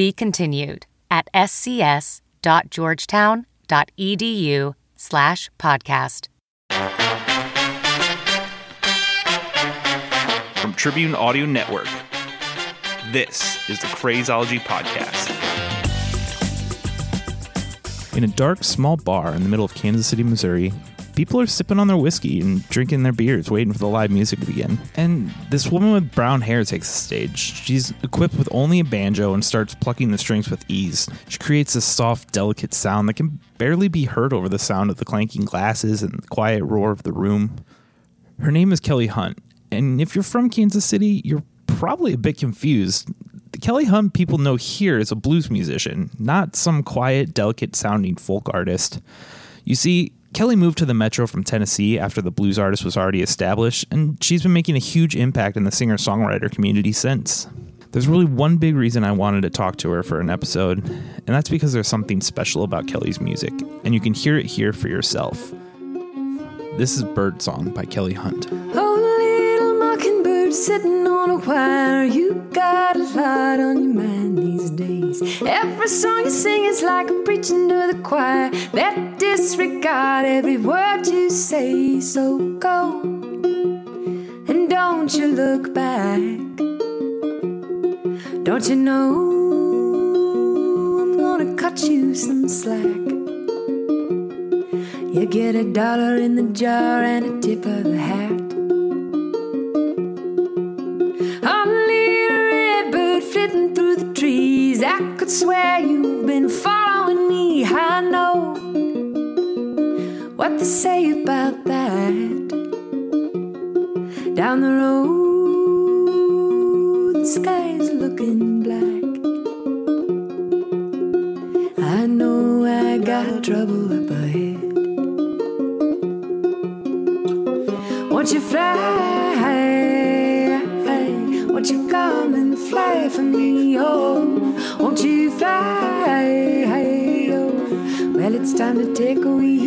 Be continued at scs.georgetown.edu slash podcast. From Tribune Audio Network, this is the Crazology Podcast. In a dark, small bar in the middle of Kansas City, Missouri, people are sipping on their whiskey and drinking their beers, waiting for the live music to begin. And this woman with brown hair takes the stage. She's equipped with only a banjo and starts plucking the strings with ease. She creates a soft, delicate sound that can barely be heard over the sound of the clanking glasses and the quiet roar of the room. Her name is Kelly Hunt, and if you're from Kansas City, you're probably a bit confused. The Kelly Hunt people know here is a blues musician, not some quiet, delicate sounding folk artist. You see, Kelly moved to the Metro from Tennessee after the blues artist was already established, and she's been making a huge impact in the singer songwriter community since. There's really one big reason I wanted to talk to her for an episode, and that's because there's something special about Kelly's music, and you can hear it here for yourself. This is Bird Song by Kelly Hunt. Mockingbird sitting on a wire. You got a lot on your mind these days. Every song you sing is like preaching to the choir that disregard every word you say. So go and don't you look back. Don't you know I'm gonna cut you some slack? You get a dollar in the jar and a tip of the hat. Could swear you've been following me. I know what to say about that. Down the road, the sky's looking black. I know I got trouble up ahead. Won't you fly? Won't you come and fly for me? Time to take a wheel.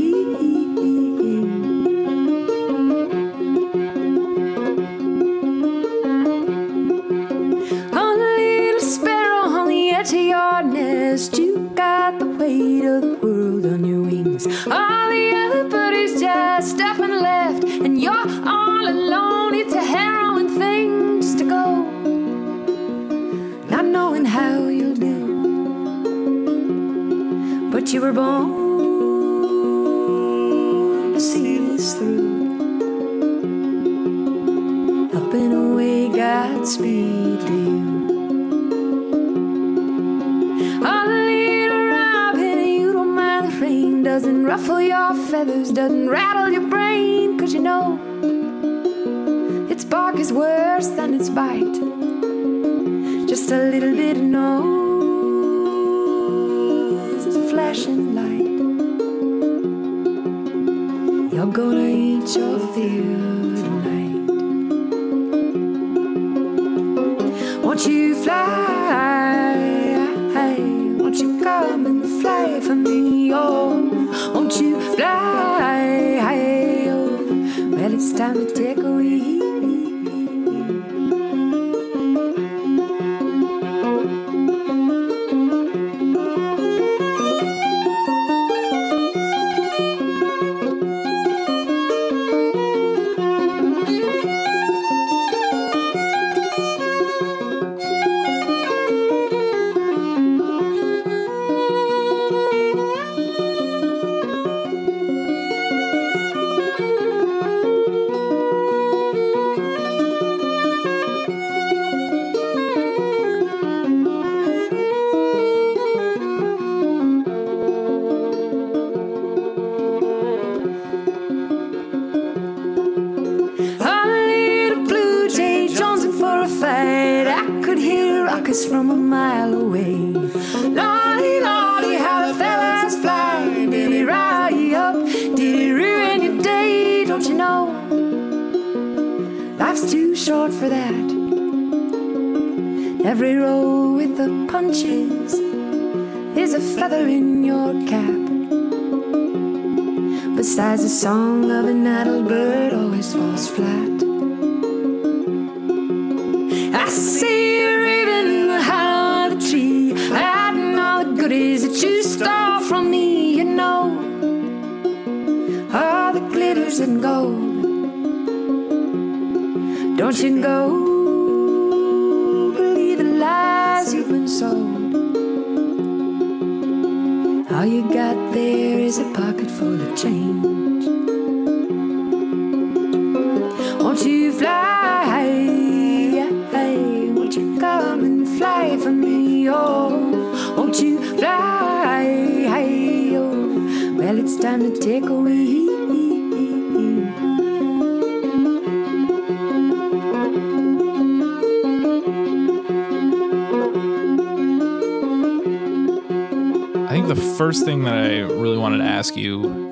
For me? Oh, won't you fly? Oh, well, it's time to take a wee. I think the first thing that I really wanted to ask you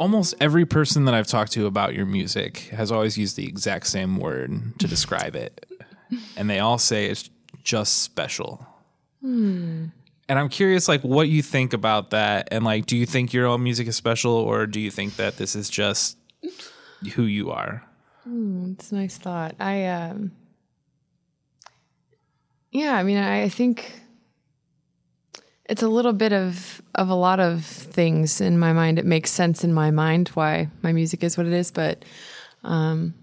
almost every person that I've talked to about your music has always used the exact same word to describe it. And they all say it's just special. And I'm curious like what you think about that and like do you think your own music is special or do you think that this is just who you are? It's a nice thought. I um Yeah, I mean I, I think it's a little bit of of a lot of things in my mind. It makes sense in my mind why my music is what it is, but um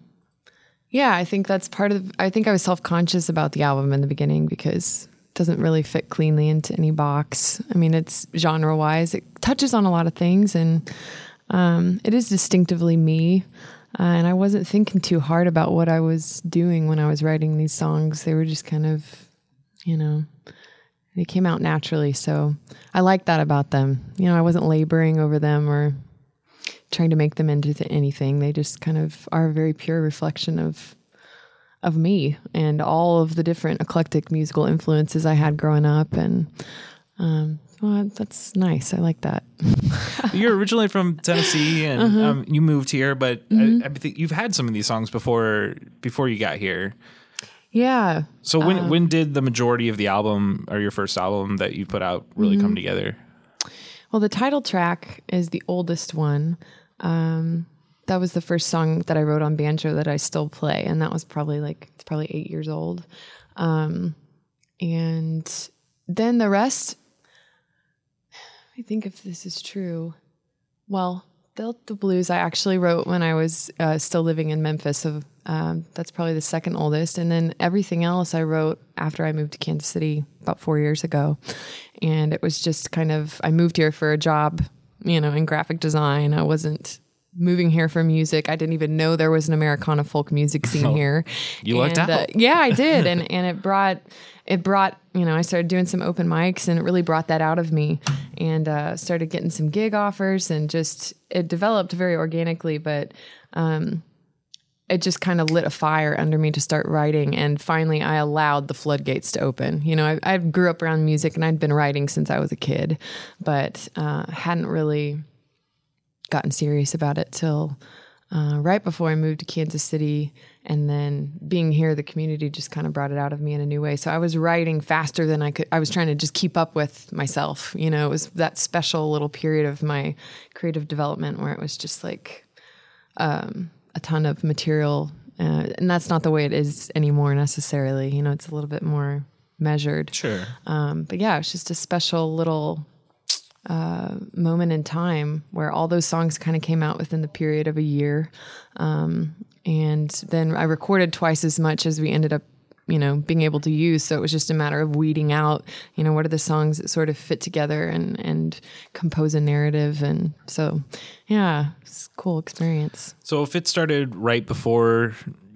yeah, I think that's part of I think I was self-conscious about the album in the beginning because it doesn't really fit cleanly into any box. I mean, it's genre-wise. It touches on a lot of things and um, it is distinctively me. Uh, and I wasn't thinking too hard about what I was doing when I was writing these songs. They were just kind of, you know, they came out naturally. So I like that about them. You know, I wasn't laboring over them or trying to make them into th- anything. They just kind of are a very pure reflection of of me and all of the different eclectic musical influences I had growing up. And um, well, that's nice. I like that. You're originally from Tennessee and um, you moved here, but I, I think you've had some of these songs before before you got here. Yeah. So when when did the majority of the album or your first album that you put out really come together? Well, the title track is the oldest one. Um, that was the first song that I wrote on banjo that I still play, and that was probably like it's probably eight years old. Um, and then the rest, I think if this is true, well, Delta Blues I actually wrote when I was uh, still living in Memphis. So um, that's probably the second oldest. And then everything else I wrote after I moved to Kansas City about four years ago. And it was just kind of, I moved here for a job, you know, in graphic design. I wasn't moving here for music. I didn't even know there was an Americana folk music scene here. you lucked uh, out. yeah, I did, and and it brought it brought you know I started doing some open mics, and it really brought that out of me, and uh, started getting some gig offers, and just it developed very organically, but. Um, it just kind of lit a fire under me to start writing and finally i allowed the floodgates to open you know i, I grew up around music and i'd been writing since i was a kid but uh, hadn't really gotten serious about it till uh, right before I moved to Kansas City. And then being here, the community just kind of brought it out of me in a new way. So I was writing faster than I could. I was trying to just keep up with myself. You know, it was that special little period of my creative development where it was just like um, a ton of material. Uh, and that's not the way it is anymore necessarily. You know, it's a little bit more measured. Sure. Um, but yeah, it's just a special little uh, moment in time where all those songs kind of came out within the period of a year. Um, and then I recorded twice as much as we ended up, you know, being able to use. So it was just a matter of weeding out, you know, what are the songs that sort of fit together and, and compose a narrative. And so, yeah, it's a cool experience. So if it started right before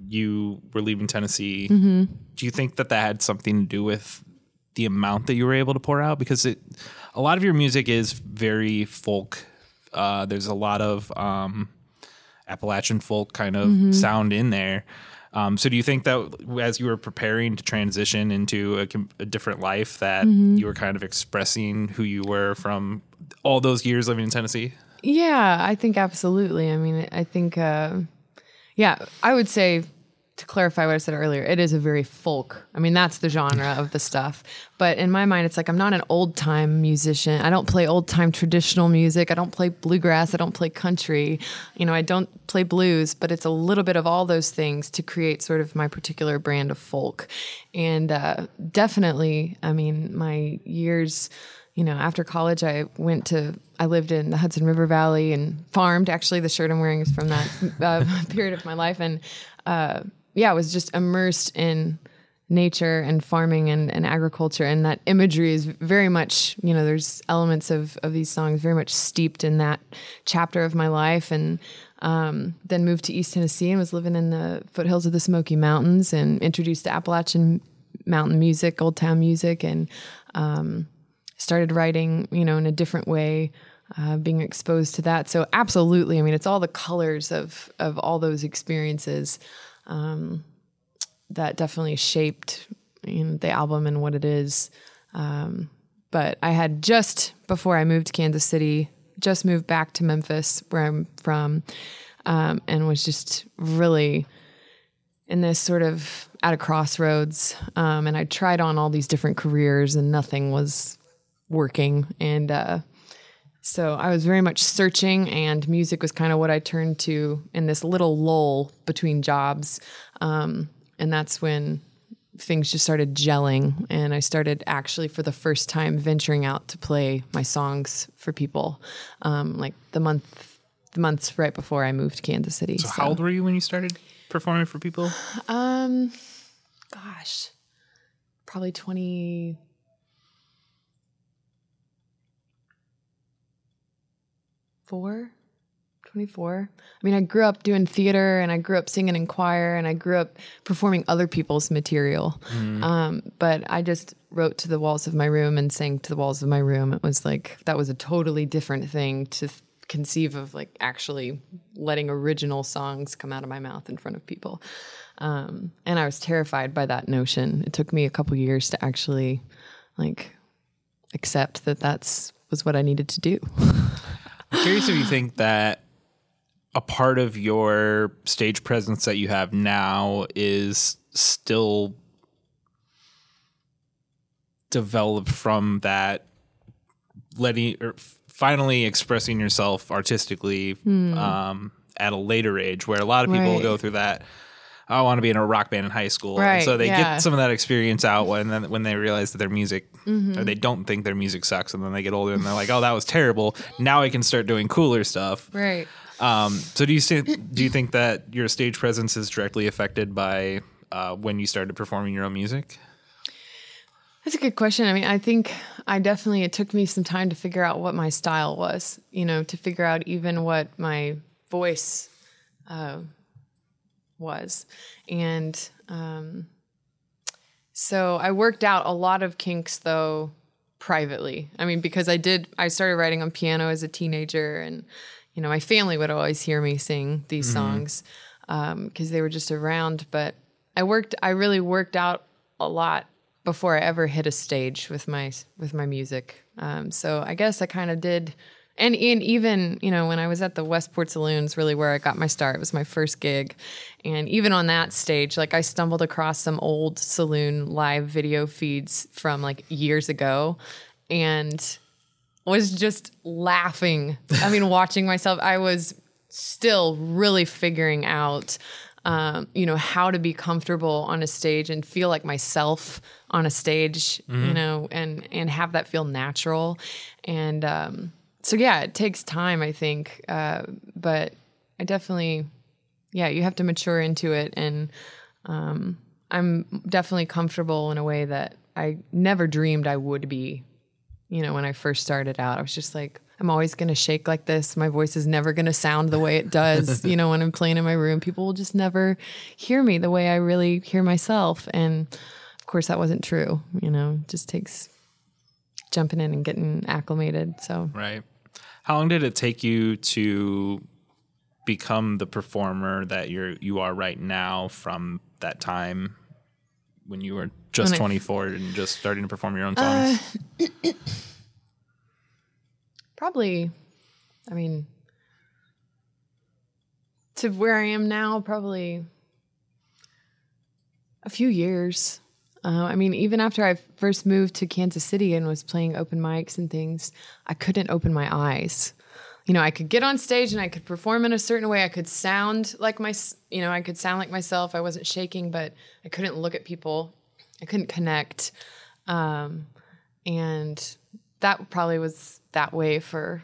you were leaving Tennessee, Mm-hmm. do you think that that had something to do with the amount that you were able to pour out? Because it, a lot of your music is very folk. Uh, there's a lot of um, Appalachian folk kind of Mm-hmm. sound in there. Um, so do you think that as you were preparing to transition into a, a different life, that Mm-hmm. you were kind of expressing who you were from all those years living in Tennessee? Yeah, I think absolutely. I mean, I think, uh, Yeah, I would say to clarify what I said earlier, it is a very folk. I mean, that's the genre of the stuff. But in my mind, it's like I'm not an old time musician. I don't play old time traditional music. I don't play bluegrass. I don't play country. You know, I don't play blues, but it's a little bit of all those things to create sort of my particular brand of folk. And uh, definitely, I mean, my years you know, after college, I went to, I lived in the Hudson River Valley and farmed. Actually, the shirt I'm wearing is from that uh, period of my life. And uh, yeah, was just immersed in nature and farming and, and agriculture. And that imagery is very much, you know, there's elements of, of these songs very much steeped in that chapter of my life. And um, then moved to East Tennessee and was living in the foothills of the Smoky Mountains and introduced to Appalachian mountain music, old time music, and um, started writing, you know, in a different way, uh, being exposed to that. So absolutely, I mean, it's all the colors of of all those experiences um, that definitely shaped you know, the album and what it is. Um, but I had just before I moved to Kansas City, just moved back to Memphis, where I'm from, um, and was just really in this sort of at a crossroads. Um, and I tried on all these different careers, and nothing was working. And uh, so I was very much searching, and music was kind of what I turned to in this little lull between jobs. Um, and that's when things just started gelling, and I started actually for the first time venturing out to play my songs for people, um, like the month. The months right before I moved to Kansas City. So, how old were you when you started performing for people? Um, gosh, probably twenty four. 24. I mean, I grew up doing theater and I grew up singing in choir and I grew up performing other people's material. Um, but I just wrote to the walls of my room and sang to the walls of my room. It was like, that was a totally different thing to th- conceive of, like actually letting original songs come out of my mouth in front of people. Um, and I was terrified by that notion. It took me a couple years to actually, like, accept that that's was what I needed to do. I'm curious if you think that a part of your stage presence that you have now is still developed from that letting or finally expressing yourself artistically um, at a later age where a lot of people Right. go through that I want to be in a rock band in high school. And so they yeah. get some of that experience out when then when they realize that their music Mm-hmm. or they don't think their music sucks and then they get older and they're like, "Oh, that was terrible. Now I can start doing cooler stuff." Right. Um, so do you see, do you think that your stage presence is directly affected by uh, when you started performing your own music? That's a good question. I mean, I think I definitely, it took me some time to figure out what my style was, you know, to figure out even what my voice uh, was. And um, so I worked out a lot of kinks, though, privately. I mean, because I did, I started writing on piano as a teenager, and, you know, my family would always hear me sing these songs because they were just around. But I worked, I really worked out a lot before I ever hit a stage with my with my music. Um, so I guess I kind of did, and, and even you know when I was at the Westport Saloons, really where I got my start. It was my first gig, and even on that stage, like I stumbled across some old saloon live video feeds from like years ago, and was just laughing. I mean, watching myself, I was still really figuring out, um, you know, how to be comfortable on a stage and feel like myself on a stage, you know, and and have that feel natural. And um, so, yeah, it takes time, I think, uh, but I definitely, yeah, you have to mature into it, and um, I'm definitely comfortable in a way that I never dreamed I would be you know, when I first started out, I was just like, I'm always going to shake like this. My voice is never going to sound the way it does, you know, when I'm playing in my room. People will just never hear me the way I really hear myself. And of course, that wasn't true. You know, it just takes jumping in and getting acclimated. So, Right. How long did it take you to become the performer that you're you are right now from that time when you were just When I- 24 and just starting to perform your own songs? Uh, probably, I mean, to where I am now, probably a few years. Uh, I mean, even after I first moved to Kansas City and was playing open mics and things, I couldn't open my eyes. You know, I could get on stage and I could perform in a certain way. I could sound like my, you know, I could sound like myself. I wasn't shaking, but I couldn't look at people. I couldn't connect. Um, and that probably was that way for,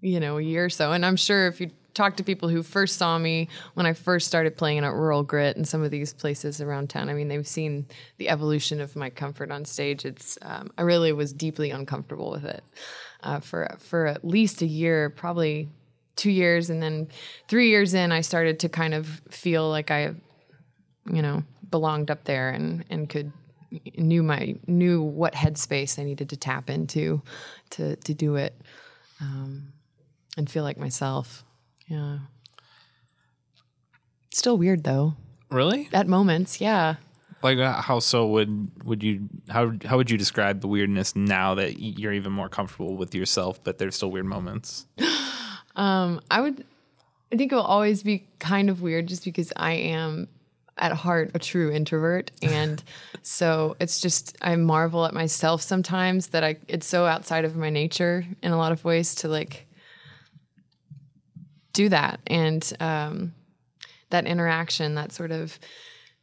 you know, a year or so. And I'm sure if you talk to people who first saw me when I first started playing in at Rural Grit and some of these places around town. I mean, they've seen the evolution of my comfort on stage. It's um, I really was deeply uncomfortable with it uh, for for at least a year, probably two years, and then three years in, I started to kind of feel like I, you know, belonged up there and and could knew my knew what headspace I needed to tap into to to do it um, and feel like myself. Yeah. Still weird though. Really? At moments, yeah. Like uh, how so would would you how how would you describe the weirdness now that you're even more comfortable with yourself, but there's still weird moments? Um, I would I think it will always be kind of weird just because I am at heart a true introvert and so it's just I marvel at myself sometimes that I it's so outside of my nature in a lot of ways to like do that and um, that interaction, that sort of.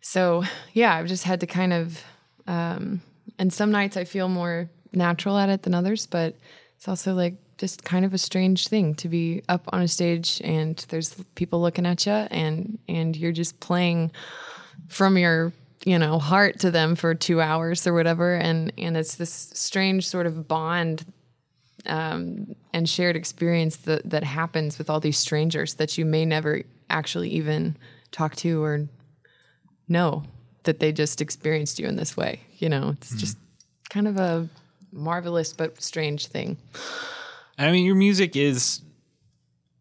So yeah, I've just had to kind of, um, and some nights I feel more natural at it than others, but it's also like just kind of a strange thing to be up on a stage and there's people looking at you and and you're just playing from your you know heart to them for two hours or whatever and and it's this strange sort of bond um, and shared experience that that happens with all these strangers that you may never actually even talk to or know that they just experienced you in this way. You know, it's just kind of a marvelous but strange thing. I mean, your music is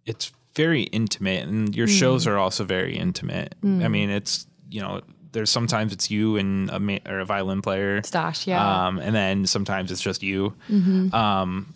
it's very intimate, and your shows are also very intimate. I mean, it's you know, there's sometimes it's you and a ma- or a violin player, Stash, yeah. um, and then sometimes it's just you. Mm-hmm. Um,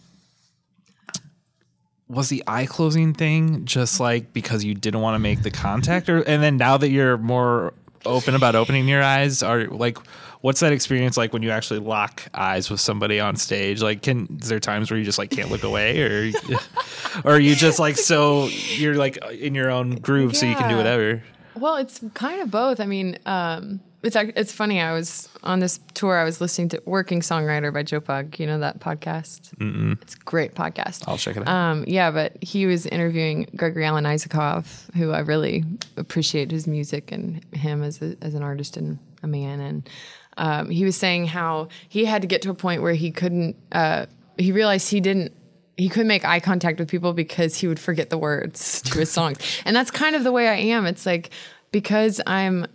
was the eye closing thing just like because you didn't want to make the contact, or and then now that you're more open about opening your eyes, are like. What's that experience like when you actually lock eyes with somebody on stage? Like, can is there times where you just like can't look away, or or are you just like so you're like in your own groove, so you can do whatever? Well, it's kind of both. I mean, um, it's it's funny. I was on this tour. I was listening to "Working Songwriter" by Joe Pug. You know that podcast? mm It's a great podcast. I'll check it out. Um, yeah, but he was interviewing Gregory Alan Isakov, who I really appreciate his music and him as a, as an artist and a man. And um, he was saying how he had to get to a point where he couldn't. Uh, he realized he didn't. He couldn't make eye contact with people because he would forget the words to his songs, and that's kind of the way I am. It's like because I'm,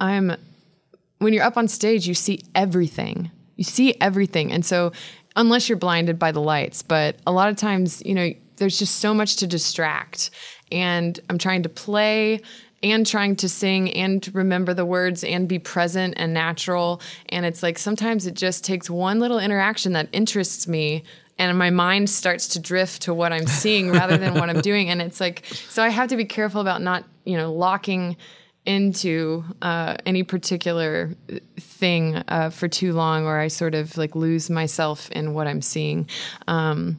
I'm when you're up on stage, you see everything. You see everything. And so, unless you're blinded by the lights, but a lot of times, you know, there's just so much to distract. And I'm trying to play and trying to sing and remember the words and be present and natural. And it's like sometimes it just takes one little interaction that interests me. And my mind starts to drift to what I'm seeing rather than what I'm doing. And it's like, so I have to be careful about not, you know, locking into uh, any particular thing uh, for too long, or I sort of like lose myself in what I'm seeing. Um,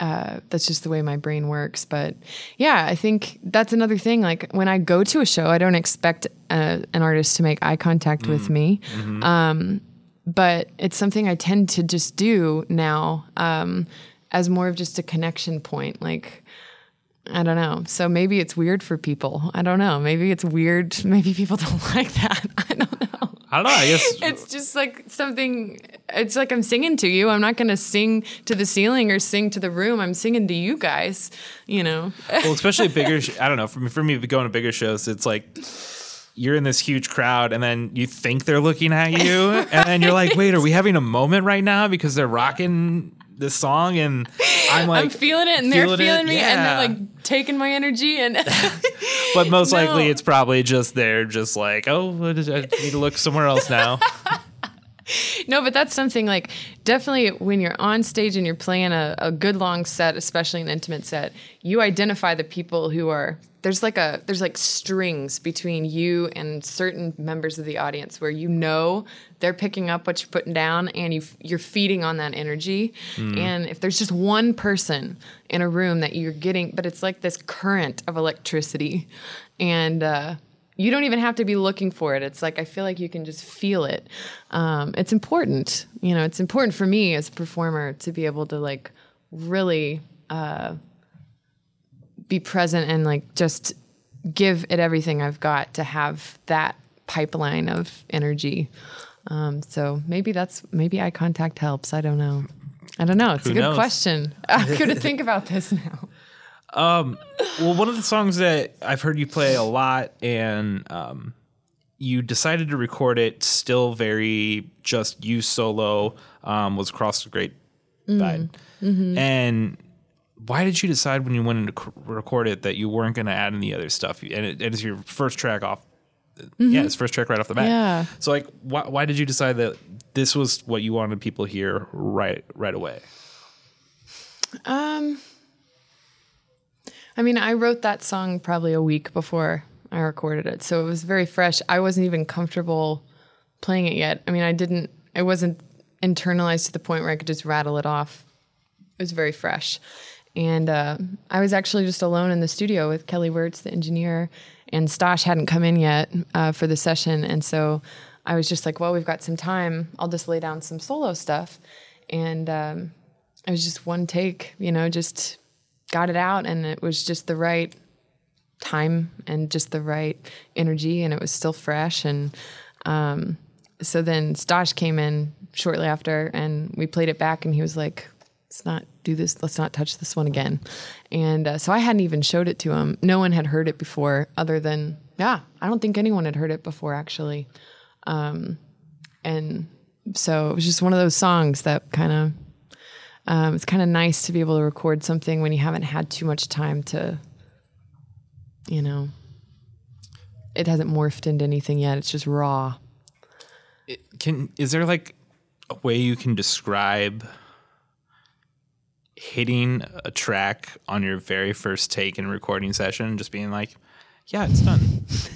uh, that's just the way my brain works. But yeah, I think that's another thing. Like when I go to a show, I don't expect uh, an artist to make eye contact with me. Um, but it's something I tend to just do now um, as more of just a connection point. Like, I don't know. So maybe it's weird for people. I don't know. Maybe it's weird. Maybe people don't like that. I don't know. I don't know. I guess It's just like something, it's like I'm singing to you. I'm not going to sing to the ceiling or sing to the room. I'm singing to you guys, you know? well, especially bigger. Sh- I don't know. For me, for me, going to bigger shows, it's like you're in this huge crowd, and then you think they're looking at you, and then you're like, "Wait, are we having a moment right now?" Because they're rocking this song, and I'm like, I'm feeling it and they're feeling it, feeling me and they're like taking my energy and But most likely, it's probably just they're just like, "Oh, I need to look somewhere else now." no, but that's something like definitely when you're on stage and you're playing a, a good long set, especially an intimate set, you identify the people who are there's like a there's like strings between you and certain members of the audience where you know they're picking up what you're putting down and you you're feeding on that energy. And if there's just one person in a room that you're getting but it's like this current of electricity. And uh you don't even have to be looking for it. It's like I feel like you can just feel it. Um, it's important, you know. It's important for me as a performer to be able to like really uh, be present and like just give it everything I've got to have that pipeline of energy. Um, so maybe that's maybe eye contact helps. I don't know. I don't know. It's Who a good knows? question. I'm going to think about this now. Well, one of the songs that I've heard you play a lot, and um, you decided to record it still very just you solo, um, was Across the Great Divide. And why did you decide when you went in to c- record it that you weren't going to add any other stuff? And it, it is your first track off. Yeah, it's first track right off the bat. Yeah. So, like, why, why did you decide that this was what you wanted people to hear right right away? Um, I mean, I wrote that song probably a week before I recorded it, so it was very fresh. I wasn't even comfortable playing it yet. I mean, I didn't. It wasn't internalized to the point where I could just rattle it off. It was very fresh, and uh, I was actually just alone in the studio with Kelly Wirtz, the engineer, and Stosh hadn't come in yet uh, for the session, and so I was just like, "Well, we've got some time. I'll just lay down some solo stuff," and um, it was just one take, you know, just got it out and it was just the right time and just the right energy and it was still fresh and um, so then Stosh came in shortly after and we played it back and he was like let's not do this let's not touch this one again. And uh, so I hadn't even showed it to him. No one had heard it before other than yeah I don't think anyone had heard it before actually. Um, and so it was just one of those songs that kind of um, it's kind of nice to be able to record something when you haven't had too much time to, you know, it hasn't morphed into anything yet. It's just raw. Can is there like a way you can describe hitting a track on your very first take in a recording session, just being like, "Yeah, it's done."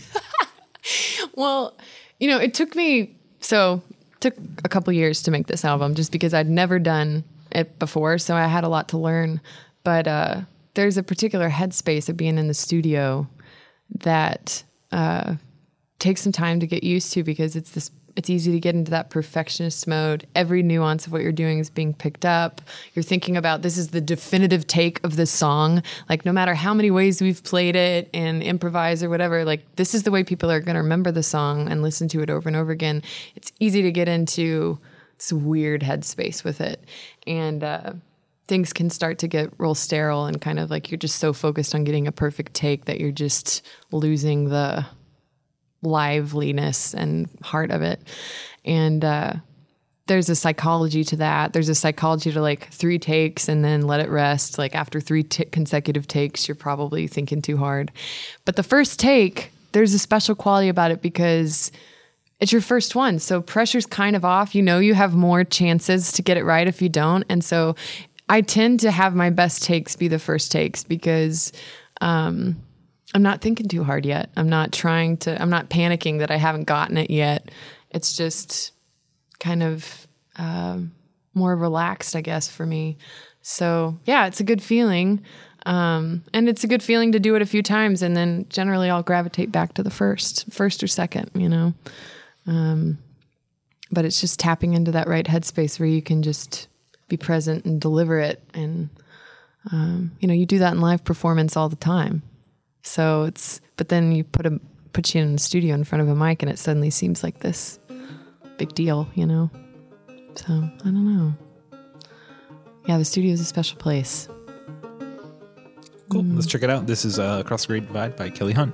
Well, you know, it took me so took a couple years to make this album just because I'd never done it before, so I had a lot to learn. But uh, there's a particular headspace of being in the studio that uh, takes some time to get used to because it's this it's easy to get into that perfectionist mode. Every nuance of what you're doing is being picked up. You're thinking about this is the definitive take of this song. Like no matter how many ways we've played it and improvised or whatever, like this is the way people are going to remember the song and listen to it over and over again. It's easy to get into this weird headspace with it. And uh things can start to get real sterile and kind of like you're just so focused on getting a perfect take that you're just losing the liveliness and heart of it. And uh, there's a psychology to that. There's a psychology to like three takes and then let it rest. Like after three t- consecutive takes, you're probably thinking too hard. But the first take, there's a special quality about it because it's your first one. So pressure's kind of off. You know, you have more chances to get it right if you don't. And so I tend to have my best takes be the first takes because um, I'm not thinking too hard yet. I'm not trying to, I'm not panicking that I haven't gotten it yet. It's just kind of um, more relaxed, I guess, for me. So yeah, it's a good feeling. Um, and it's a good feeling to do it a few times. And then generally I'll gravitate back to the first, first or second, you know. Um, but it's just tapping into that right headspace where you can just be present and deliver it. And, um, you know, you do that in live performance all the time. So it's, but then you put a, put you in the studio in front of a mic and it suddenly seems like this big deal, you know? So I don't know. Yeah, the studio is a special place. Cool. Let's check it out. This is uh, Across the Great Divide by Kelly Hunt.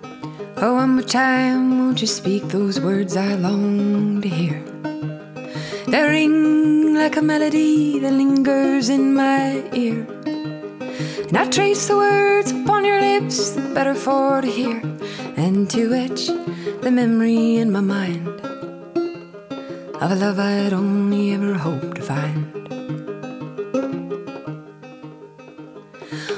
Oh, one more time, won't you speak those words I long to hear? They ring like a melody that lingers in my ear. And I trace the words upon your lips, the better for to hear, and to etch the memory in my mind of a love I'd only ever hoped to find.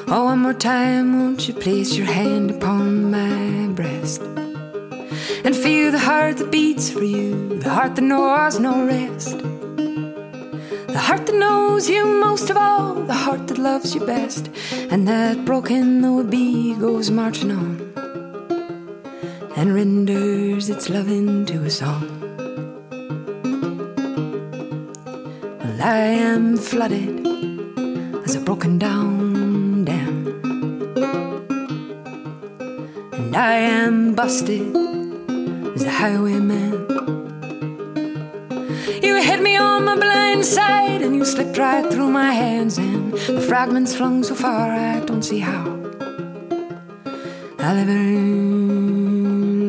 Oh, one more time, won't you place your hand upon my breast and feel the heart that beats for you, the heart that knows no rest. The heart that knows you most of all, the heart that loves you best, and that broken though it be goes marching on and renders its love into a song. Well, I am flooded as a broken down I am busted as the highwayman. You hit me on my blind side and you slipped right through my hands, and the fragments flung so far I don't see how I'll ever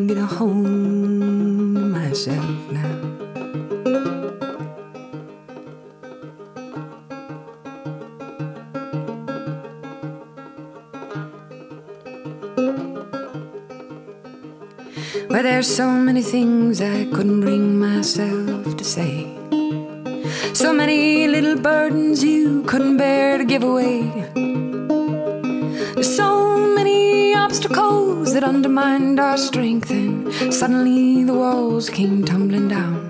get a home to myself now. There's so many things I couldn't bring myself to say. So many little burdens you couldn't bear to give away. There's so many obstacles that undermined our strength, and suddenly the walls came tumbling down.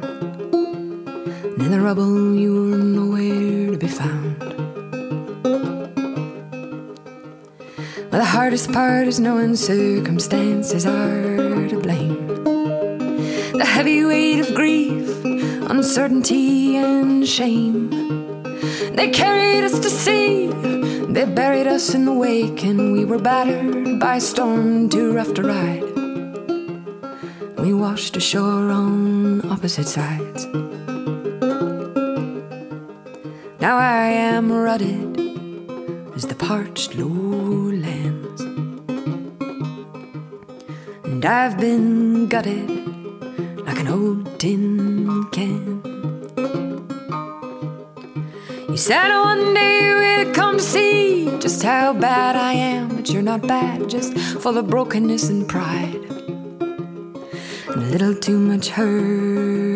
And in the rubble, you were nowhere to be found. Well, the hardest part is knowing circumstances are heavy weight of grief, uncertainty, and shame. They carried us to sea, they buried us in the wake, and we were battered by storm too rough to ride. We washed ashore on opposite sides. Now I am rutted as the parched lowlands. And I've been gutted said one day we'd come to see just how bad I am, but you're not bad, just full of brokenness and pride. And a little too much hurt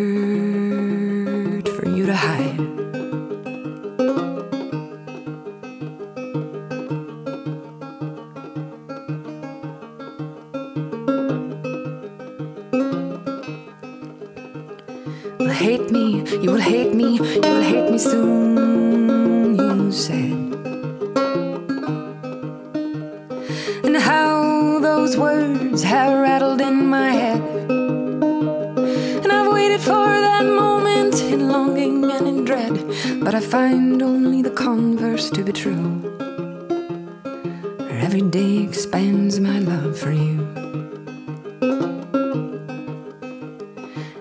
but I find only the converse to be true. Every day expands my love for you.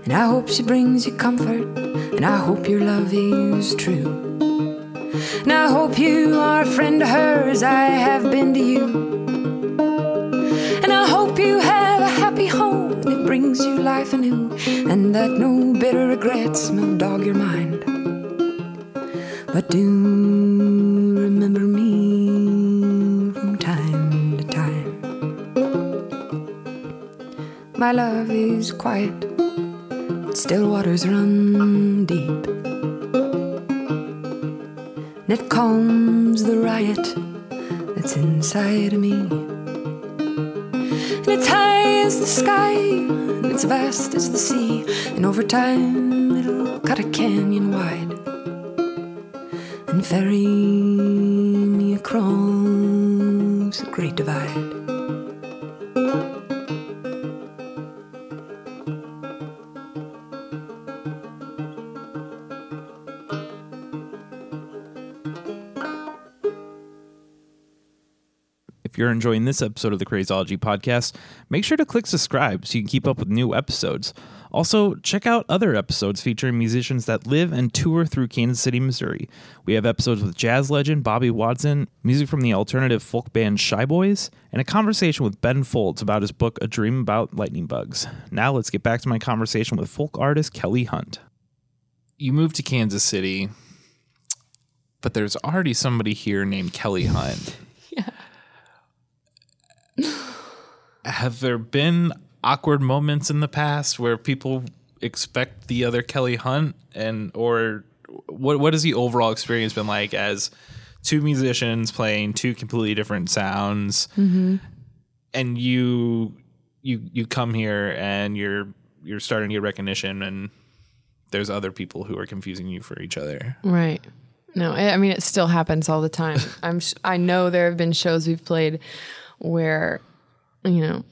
And I hope she brings you comfort, and I hope your love is true. And I hope you are a friend to her as I have been to you. And I hope you have a happy home that brings you life anew, and that no bitter regrets will dog your mind. Do remember me from time to time. My love is quiet still waters run deep. And it calms the riot that's inside of me. And it's high as the sky, and it's vast as the sea. And over time, it'll cut a canyon wide ferry me across the great divide. If you're enjoying this episode of the Crazology podcast, make sure to click subscribe so you can keep up with new episodes. Also, check out other episodes featuring musicians that live and tour through Kansas City, Missouri. We have episodes with jazz legend Bobby Watson, music from the alternative folk band Shy Boys, and a conversation with Ben Folds about his book A Dream About Lightning Bugs. Now, let's get back to my conversation with folk artist Kelly Hunt. You moved to Kansas City, but there's already somebody here named Kelly Hunt. Yeah. Have there been awkward moments in the past where people expect the other Kelly Hunt, and or what what has the overall experience been like as two musicians playing two completely different sounds, mm-hmm. and you you you come here and you're you're starting to get recognition, and there's other people who are confusing you for each other. Right. No, I I mean it still happens all the time. I'm sh- I know there have been shows we've played where you know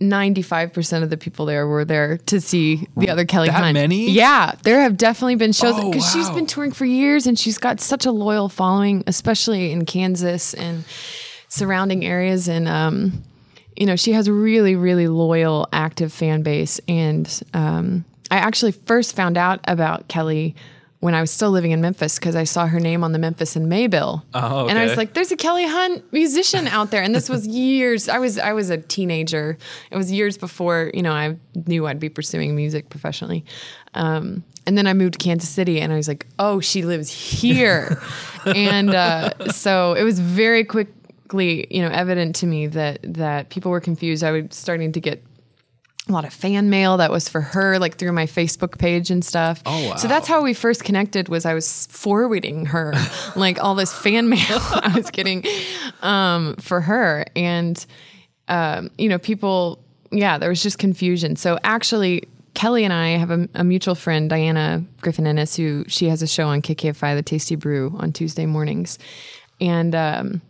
95% of the people there were there to see the other Kelly That Hunt. many? Yeah, there have definitely been shows Oh, because she's been touring for years and she's got such a loyal following, especially in Kansas and surrounding areas. And, um, you know, she has a really, really loyal, active fan base. And um, I actually first found out about Kelly when I was still living in Memphis because I saw her name on the Memphis in May bill. Oh, And I was like, there's a Kelly Hunt musician out there. And this was years. I was I was a teenager. It was years before, you know, I knew I'd be pursuing music professionally. Um, and then I moved to Kansas City and I was like, oh, she lives here. and uh, so it was very quickly, you know, evident to me that that people were confused. I was starting to get a lot of fan mail that was for her, like through my Facebook page and stuff. Oh, wow. So that's how we first connected. Was I was forwarding her like all this fan mail I was getting um, for her, and um, you know, people. Yeah, there was just confusion. So actually. Kelly and I have a, a mutual friend, Diana Griffin Ennis, who she has a show on KKFI, The Tasty Brew, on Tuesday mornings. And um,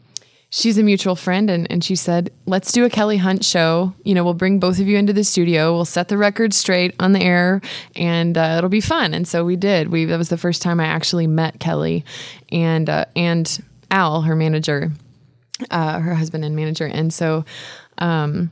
she's a mutual friend and, and she said let's do a kelly hunt show. You know we'll bring both of you into the studio. We'll set the record straight on the air and uh, it'll be fun. And so we did. We that was the first time i actually met kelly and uh, and al her manager uh, her husband and manager. And so um,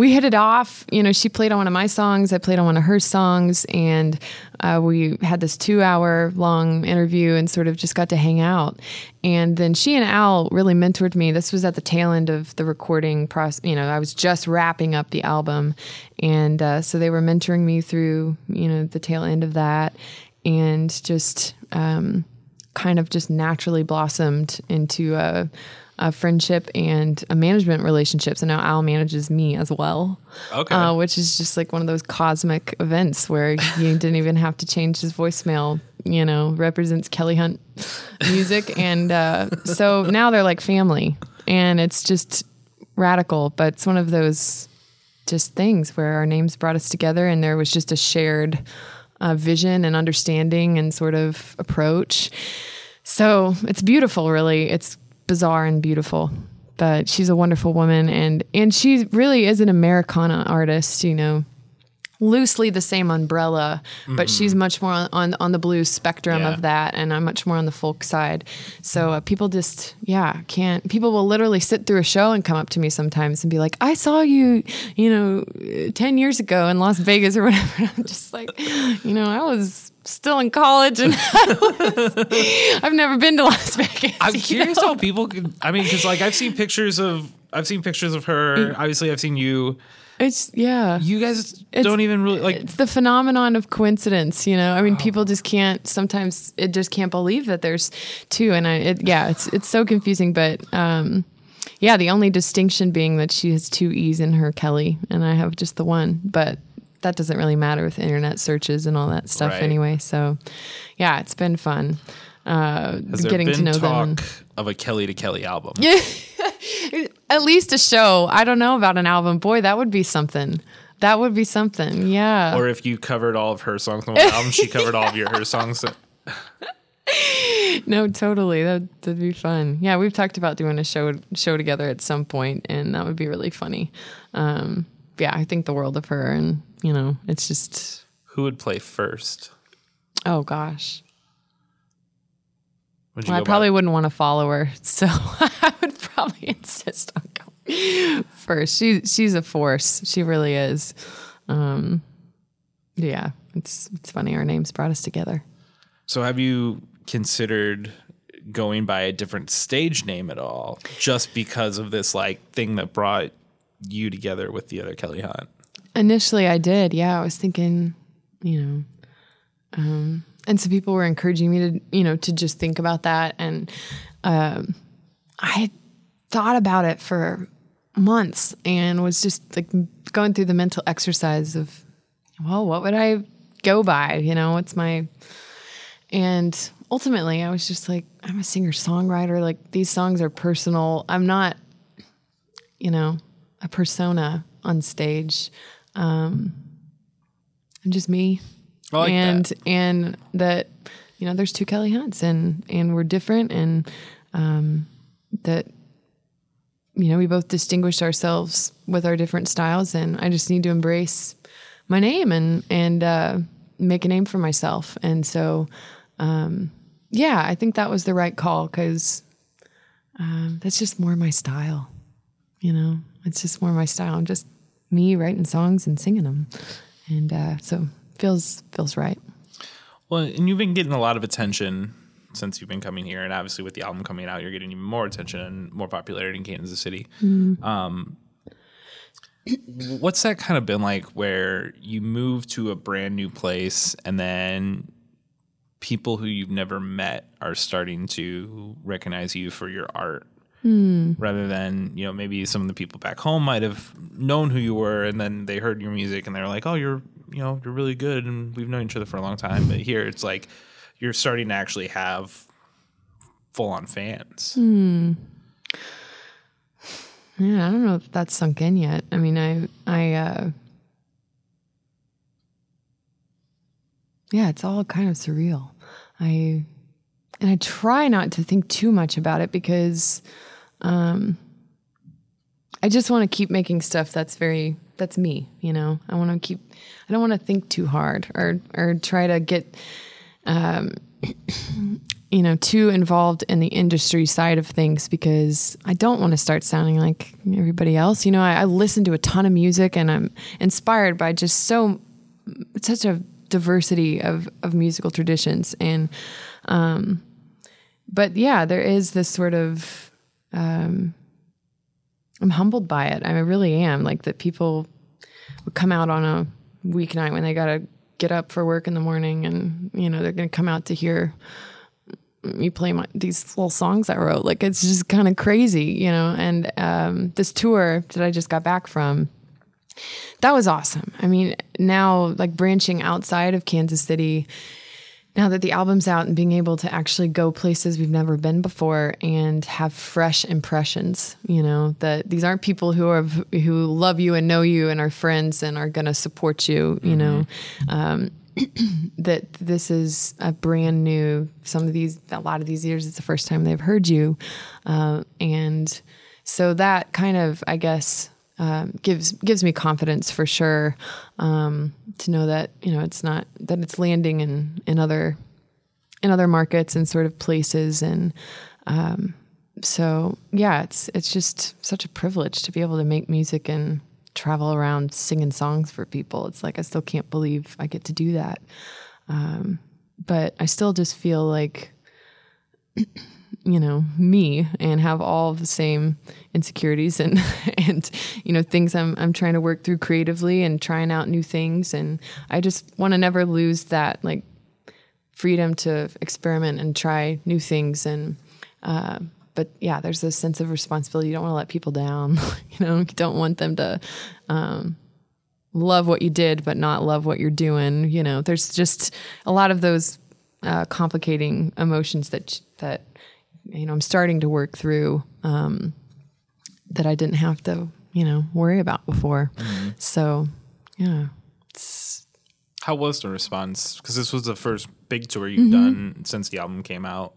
we hit it off. You know, she played on one of my songs, I played on one of her songs, and uh, we had this two hour long interview and sort of just got to hang out. And then she and Al really mentored me. This was at the tail end of the recording process. You know, I was just wrapping up the album. And uh, so they were mentoring me through, you know, the tail end of that and just um, kind of just naturally blossomed into a, a friendship and a management relationship. So now Al manages me as well. Okay. Uh, which is just like one of those cosmic events where you didn't even have to change his voicemail, you know, represents Kelly Hunt music. And uh, so now they're like family. And it's just radical, but it's one of those just things where our names brought us together and there was just a shared uh, vision and understanding and sort of approach. So it's beautiful, really. It's bizarre and beautiful. But she's a wonderful woman and and she really is an Americana artist, you know. Loosely the same umbrella, but she's much more on, on on the blues spectrum Yeah. of that, and I'm much more on the folk side. So uh, people just, yeah, can't. People will literally sit through a show and come up to me sometimes and be like, "I saw you, you know, ten years ago in Las Vegas or whatever." And I'm just like, you know, I was still in college and I've never been to Las Vegas. I'm curious know? how people could. I mean, because like I've seen pictures of I've seen pictures of her. Obviously, I've seen you. It's yeah. You guys It's- don't even really like. it's the phenomenon of coincidence, you know. I mean, people just can't. Sometimes it just can't believe that there's two, and I, it, yeah, it's it's so confusing. But um, yeah, the only distinction being that she has two e's in her Kelly, and I have just the one. But that doesn't really matter with internet searches and all that stuff Right. anyway. So yeah, it's been fun uh, getting to know talk them. of a Kelly to Kelly album? yeah, At least a show. I don't know about an album. Boy, that would be something. That would be something. Yeah. Or if you covered all of her songs on one album, she covered all of your her songs. No, totally. That would be fun. Yeah, we've talked about doing a show show together at some point, and that would be really funny. Um, yeah, I think the world of her, and you know, it's just Who would play first? oh gosh. Well, I go by- probably wouldn't want to follow her, so I would probably insist on going first. She she's a force. She really is. Um, yeah, it's it's funny. Our names brought us together. So have you considered going by a different stage name at all, just because of this like thing that brought you together with the other Kelly Hunt? Initially, I did. Yeah, I was thinking, you know, um, and some people were encouraging me to, you know, to just think about that. And um, I thought about it for months and was just like going through the mental exercise of, well, what would I go by? You know, what's my and ultimately I was just like, I'm a singer songwriter. Like these songs are personal. I'm not, you know, a persona on stage. Um I'm just me. Like and that. and that, you know, there's two Kelly Hunts and and we're different and um that you know, we both distinguish ourselves with our different styles and I just need to embrace my name and and uh, make a name for myself. And so, um, yeah, I think that was the right call because um, that's just more my style. You know, it's just more my style. I'm just me writing songs and singing them, and uh, so feels feels right. Well, and you've been getting a lot of attention since you've been coming here, and obviously with the album coming out, you're getting even more attention and more popularity in Kansas City. Um, what's that kind of been like, where you move to a brand new place and then people who you've never met are starting to recognize you for your art? Rather than you know maybe some of the people back home might have known who you were and then they heard your music and they're like oh you're you know you're really good and we've known each other for a long time but here it's like you're starting to actually have full on fans. Yeah, I don't know if that's sunk in yet. I mean, I, I, uh, yeah, it's all kind of surreal. I, and I try not to think too much about it because, um, I just want to keep making stuff that's very, that's me, you know? I want to keep, I don't want to think too hard or, or try to get, um, you know, too involved in the industry side of things because I don't want to start sounding like everybody else. You know, I, I listen to a ton of music and I'm inspired by just so such a diversity of of musical traditions and um but yeah, there is this sort of um I'm humbled by it. I really am. Like that people would come out on a weeknight when they gotta get up for work in the morning and you know they're gonna come out to hear me play my, these little songs I wrote. Like it's just kind of crazy, you know. And um, this tour that I just got back from, that was awesome. I mean, now like branching outside of Kansas City, now that the album's out and being able to actually go places we've never been before and have fresh impressions, you know, that these aren't people who are who love you and know you and are friends and are going to support you, you know. Um, that this is a brand new some of these a lot of these years it's the first time they've heard you uh, and so that kind of i guess um, gives gives me confidence for sure um, to know that you know it's not that it's landing in in other in other markets and sort of places. And um, so yeah it's it's just such a privilege to be able to make music and travel around singing songs for people. It's like i still can't believe i get to do that. Um, but i still just feel like you know me and have all the same insecurities and and you know things I'm I'm trying to work through creatively and trying out new things. And I just want to never lose that like freedom to experiment and try new things. And uh, but yeah there's this sense of responsibility. You don't want to let people down. You know you don't want them to um, love what you did but not love what you're doing. You know there's just a lot of those uh, complicating emotions that that you know I'm starting to work through um, that I didn't have to you know worry about before. So yeah, it's How was the response? Because this was the first big tour you've done since the album came out.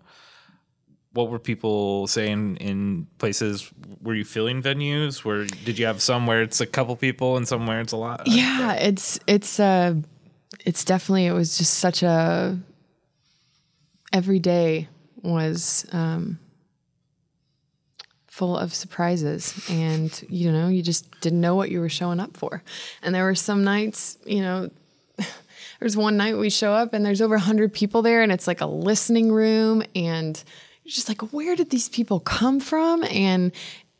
What were people saying in places? Were you filling venues? Where did you have some where it's a couple people and some where it's a lot? yeah it's it's uh it's definitely it was just such a every day was um full of surprises. And you know you just didn't know what you were showing up for. And there were some nights you know there's one night we show up and there's over 100 people there and it's like a listening room and you're just like where did these people come from? And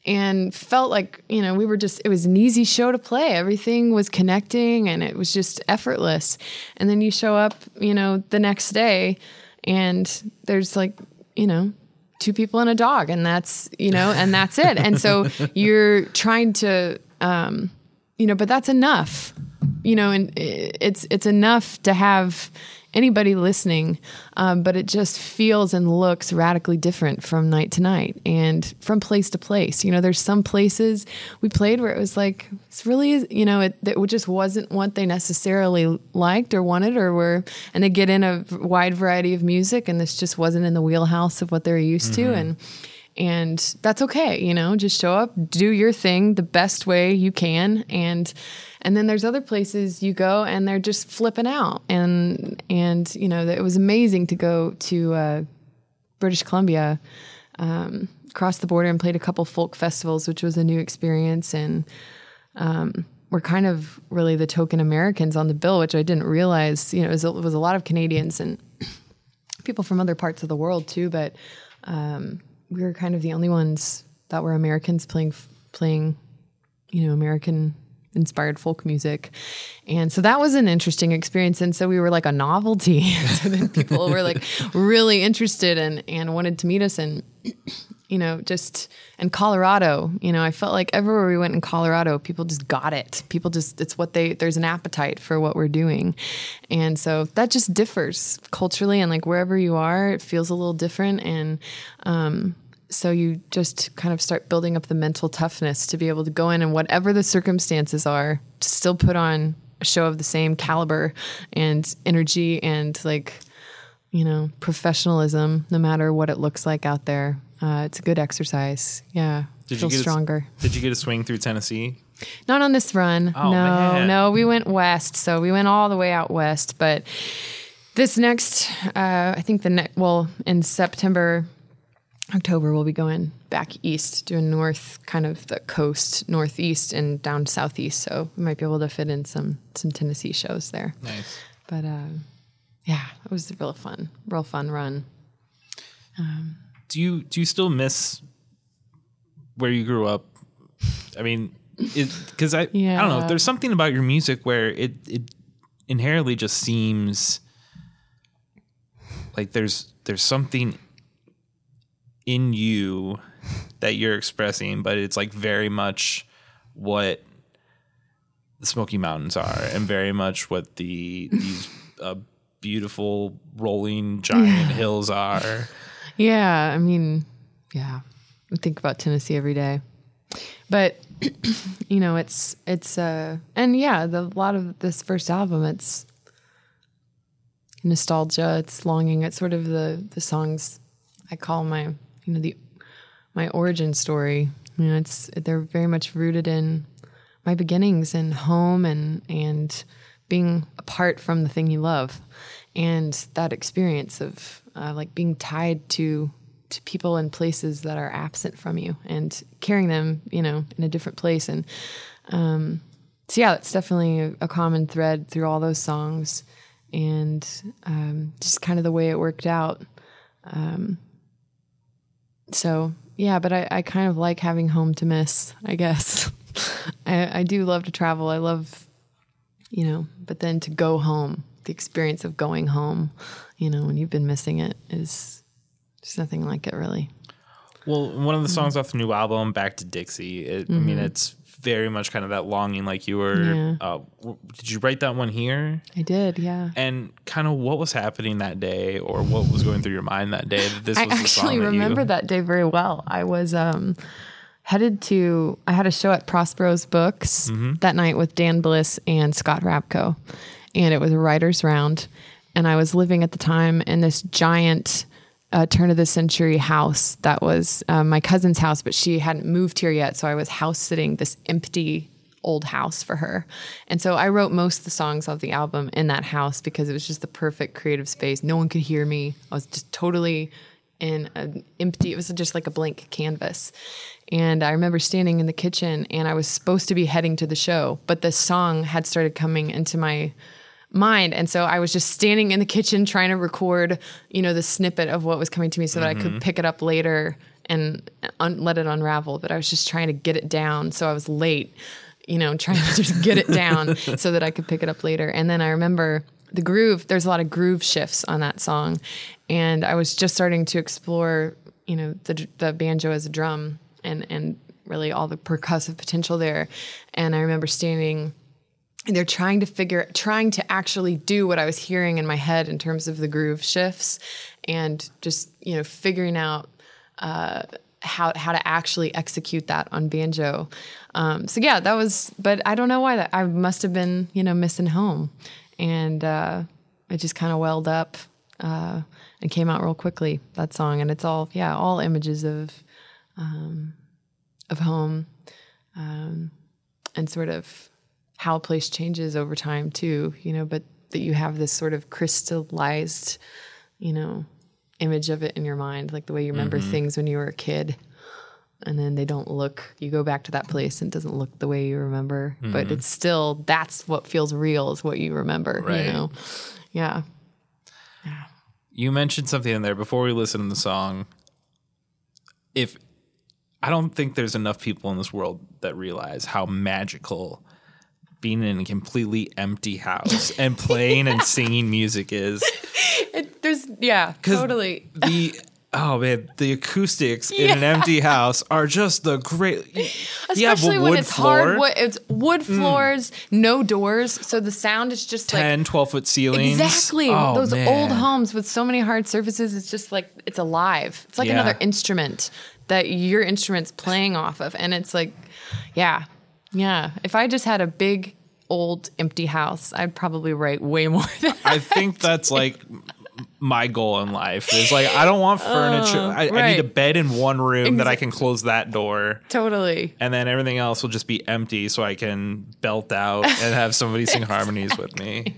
and felt like you know we were just it was an easy show to play. Everything was connecting and it was just effortless. And then you show up you know the next day and there's like you know two people and a dog and that's you know and that's it. And so you're trying to um you know but that's enough you know, and it's it's enough to have anybody listening, um, but it just feels and looks radically different from night to night and from place to place. You know, there's some places we played where it was like it's really, you know, it, it just wasn't what they necessarily liked or wanted or were, and they get in a wide variety of music, and this just wasn't in the wheelhouse of what they're used to, and and that's okay you know just show up do your thing the best way you can. And and then there's other places you go and they're just flipping out. And and you know it was amazing to go to uh, british columbia um, crossed the border and played a couple folk festivals which was a new experience. And um, we're kind of really the token americans on the bill which i didn't realize you know it was, a- it was a lot of canadians and people from other parts of the world too but um, we were kind of the only ones that were Americans playing playing, you know, American inspired folk music. And so that was an interesting experience. And so we were like a novelty. so then people were like really interested and and wanted to meet us and you know, just in Colorado, you know, I felt like everywhere we went in Colorado, people just got it. People just, it's what they, there's an appetite for what we're doing. And so that just differs culturally and like wherever you are, it feels a little different. And, um, so you just kind of start building up the mental toughness to be able to go in and whatever the circumstances are, to still put on a show of the same caliber and energy and like, you know, professionalism, no matter what it looks like out there. Uh, it's a good exercise. Yeah. Did feel you get stronger. A, did you get a swing through Tennessee? Not on this run. Oh, no, man. no. We went west. So we went all the way out west. But this next, uh, I think the next, well, in September, October, we'll be going back east, doing north, kind of the coast, northeast, and down southeast. So we might be able to fit in some some Tennessee shows there. Nice. But uh, yeah, it was a real fun, real fun run. Do you do you still miss where you grew up? I mean, because I I don't know. Yeah. There's something about your music where it it inherently just seems like there's there's something in you that you're expressing, but it's like very much what the Smoky Mountains are, and very much what the these uh, beautiful rolling giant hills are. Yeah, I mean, yeah, I think about Tennessee every day, but you know, it's it's uh, and yeah, the a lot of this first album, it's nostalgia, it's longing, it's sort of the the songs I call my you know the my origin story. You know, it's they're very much rooted in my beginnings and home and and being apart from the thing you love, and that experience of uh, like being tied to to people and places that are absent from you and carrying them, you know, in a different place. And um, so yeah, it's definitely a, a common thread through all those songs, and um, just kind of the way it worked out. Um, so yeah, but I, I kind of like having home to miss, I guess. I, I do love to travel. I love, you know, but then to go home, the experience of going home, you know, when you've been missing it is there's nothing like it really. Well, one of the Mm-hmm. songs off the new album, "Back to Dixie," it, I mean, it's very much kind of that longing, like you were. Yeah. Uh, w- did you write that one here? I did, yeah. And kind of what was happening that day, or what was going through your mind that day that this I was actually that remember you, that day very well. I was um, headed to, I had a show at Prospero's Books Mm-hmm. that night with Dan Bliss and Scott Rabko. And it was a writer's round. And I was living at the time in this giant uh, turn of the century house that was uh, my cousin's house, but she hadn't moved here yet. So I was house sitting this empty old house for her. And so I wrote most of the songs of the album in that house because it was just the perfect creative space. No one could hear me. I was just totally in an empty, it was just like a blank canvas. And I remember standing in the kitchen and I was supposed to be heading to the show, but the song had started coming into my mind. And so I was just standing in the kitchen trying to record, you know, the snippet of what was coming to me so that I could mm-hmm. pick it up later and un- let it unravel. But I was just trying to get it down. So I was late, you know, trying to just get it down so that I could pick it up later. And then I remember the groove, there's a lot of groove shifts on that song. And I was just starting to explore, you know, the, the banjo as a drum and, and really all the percussive potential there. And I remember standing and they're trying to figure trying to actually do what i was hearing in my head in terms of the groove shifts and just you know figuring out uh, how how to actually execute that on banjo. Um, so yeah that was but i don't know why that i must have been you know missing home. And uh, it just kind of welled up uh, and came out real quickly that song. And it's all yeah all images of um, of home um, and sort of how a place changes over time too you know but that you have this sort of crystallized you know image of it in your mind like the way you remember mm-hmm. things when you were a kid. And then they don't look you go back to that place and it doesn't look the way you remember but mm-hmm. it's still that's what feels real is what you remember Right. you know yeah. You mentioned something in there before we listen to the song. If I don't think there's enough people in this world that realize how magical being in a completely empty house and playing and singing music is. it, there's yeah totally The oh man, the acoustics in an empty house are just the great. you have a especially when it's floor, hard wood it's wood mm. floors no doors so the sound is just like 10, 12 foot ceilings. Exactly. Oh, Those man. old homes with so many hard surfaces, it's just like it's alive. It's like Yeah. another instrument that your instrument's playing off of. And it's like, yeah. Yeah. If I just had a big old empty house, I'd probably write way more than I think that's like my goal in life is like I don't want furniture. Oh, I, I need a bed in one room that I can close that door, totally. and then everything else will just be empty, so I can belt out and have somebody sing harmonies with me.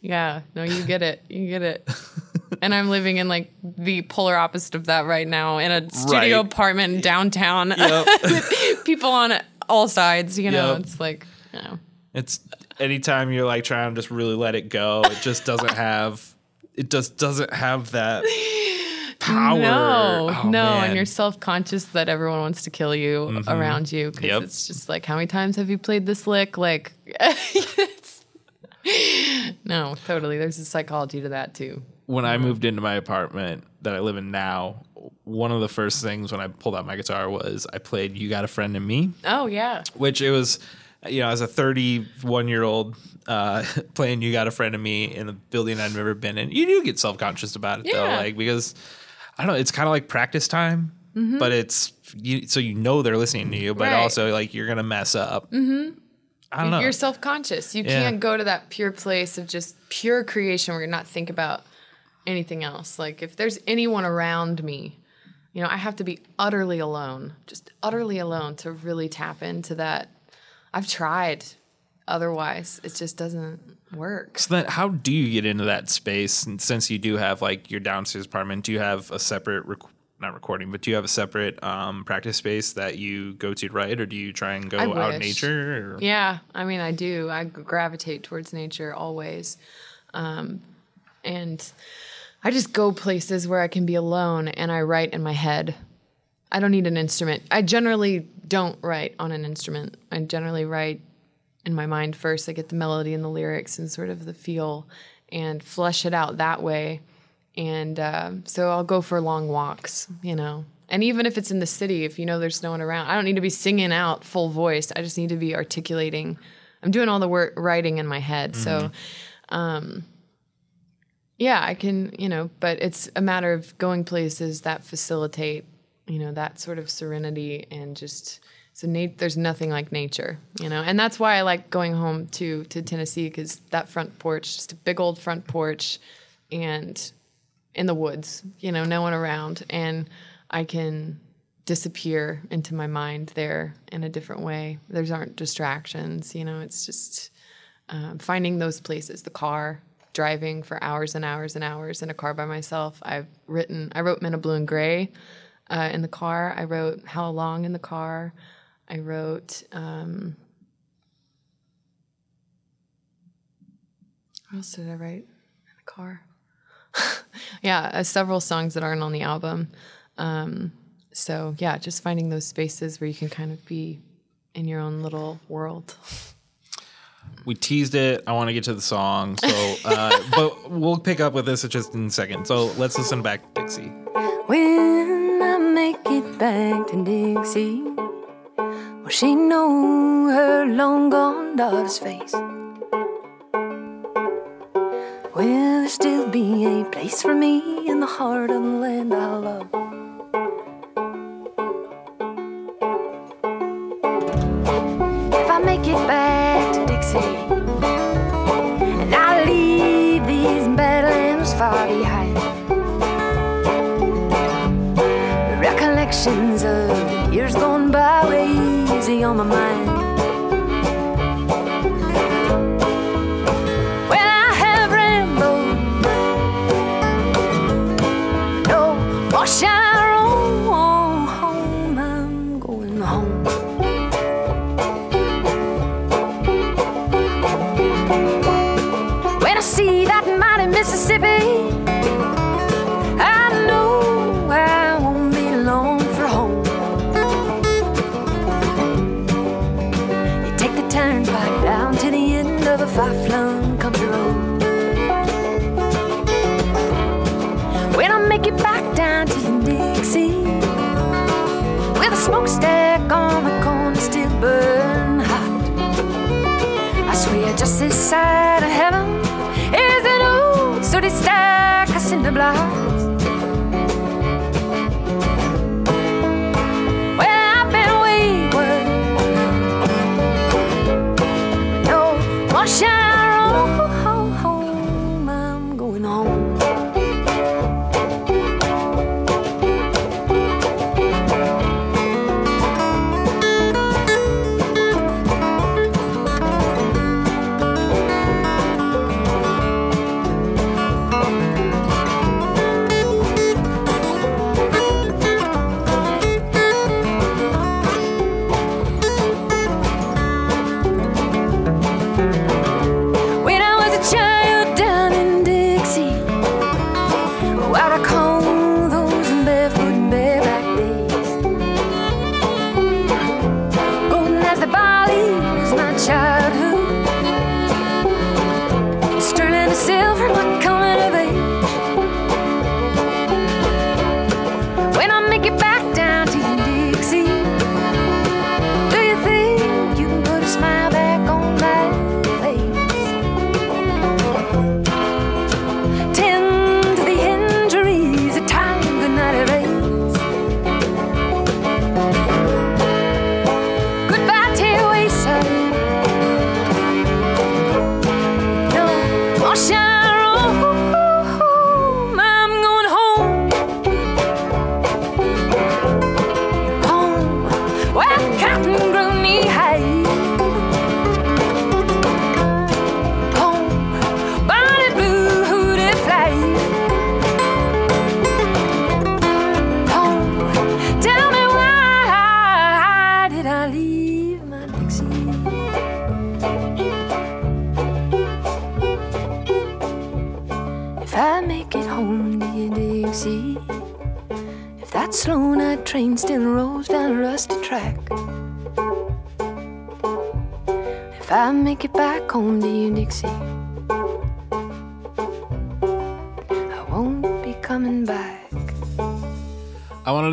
Yeah. No, you get it. You get it. and I'm living in like the polar opposite of that right now in a studio Right. apartment in downtown Yep. with people on all sides. You know, Yep. it's like, you know. It's anytime you're like trying to just really let it go, it just doesn't have. It just doesn't have that power. No, Oh, no, man. and you're self conscious that everyone wants to kill you mm-hmm. around you because Yep. it's just like, how many times have you played this lick? Like, it's- no, totally. There's a psychology to that too. When I moved into my apartment that I live in now, one of the first things when I pulled out my guitar was I played "You Got a Friend in Me," Oh yeah, which it was, you know, as a 31 year old uh, playing "You Got a Friend in Me" in a building I'd never been in. You do get self conscious about it though, Yeah. like because I don't know, it's kind of like practice time, but it's you, so you know they're listening to you, but Mm-hmm. Right. also like you're gonna mess up. Mm-hmm. I don't know. you're self conscious. You Yeah. can't go to that pure place of just pure creation where you're not think about anything else. Like if there's anyone around me, you know, I have to be utterly alone, just utterly alone to really tap into that. I've tried. Otherwise, it just doesn't work. So then, how do you get into that space? And since you do have like your downstairs apartment, do you have a separate, rec- not recording, but do you have a separate um, practice space that you go to write, or do you try and go out in nature? Or? Yeah, I mean, I do. I gravitate towards nature always. Um, and I just go places where I can be alone and I write in my head. I don't need an instrument. I generally don't write on an instrument. I generally write in my mind first. I get the melody and the lyrics and sort of the feel and flesh it out that way. And uh, so I'll go for long walks, you know. And even if it's in the city, if you know there's no one around, I don't need to be singing out full voice. I just need to be articulating. I'm doing all the work writing in my head. So, um, yeah, I can, you know, but it's a matter of going places that facilitate, you know, that sort of serenity and just so nat- there's nothing like nature, you know, and that's why I like going home to to Tennessee because that front porch, just a big old front porch, and in the woods, you know, no one around, and I can disappear into my mind there in a different way. There's aren't distractions, you know. It's just um, finding those places. The car, driving for hours and hours and hours in a car by myself. I've written. I wrote Men of Blue and Gray uh, in the car. I wrote How Long in the car. I wrote. Um, what else did I write in the car? yeah, uh, several songs that aren't on the album. Um, so yeah, just finding those spaces where you can kind of be in your own little world. We teased it. I want to get to the song, so uh, but we'll pick up with this just in a second. So let's listen back to Dixie. When I make it back to Dixie, will she know her long gone daughter's face. Will there still be a place for me in the heart of the land I love? If I make it back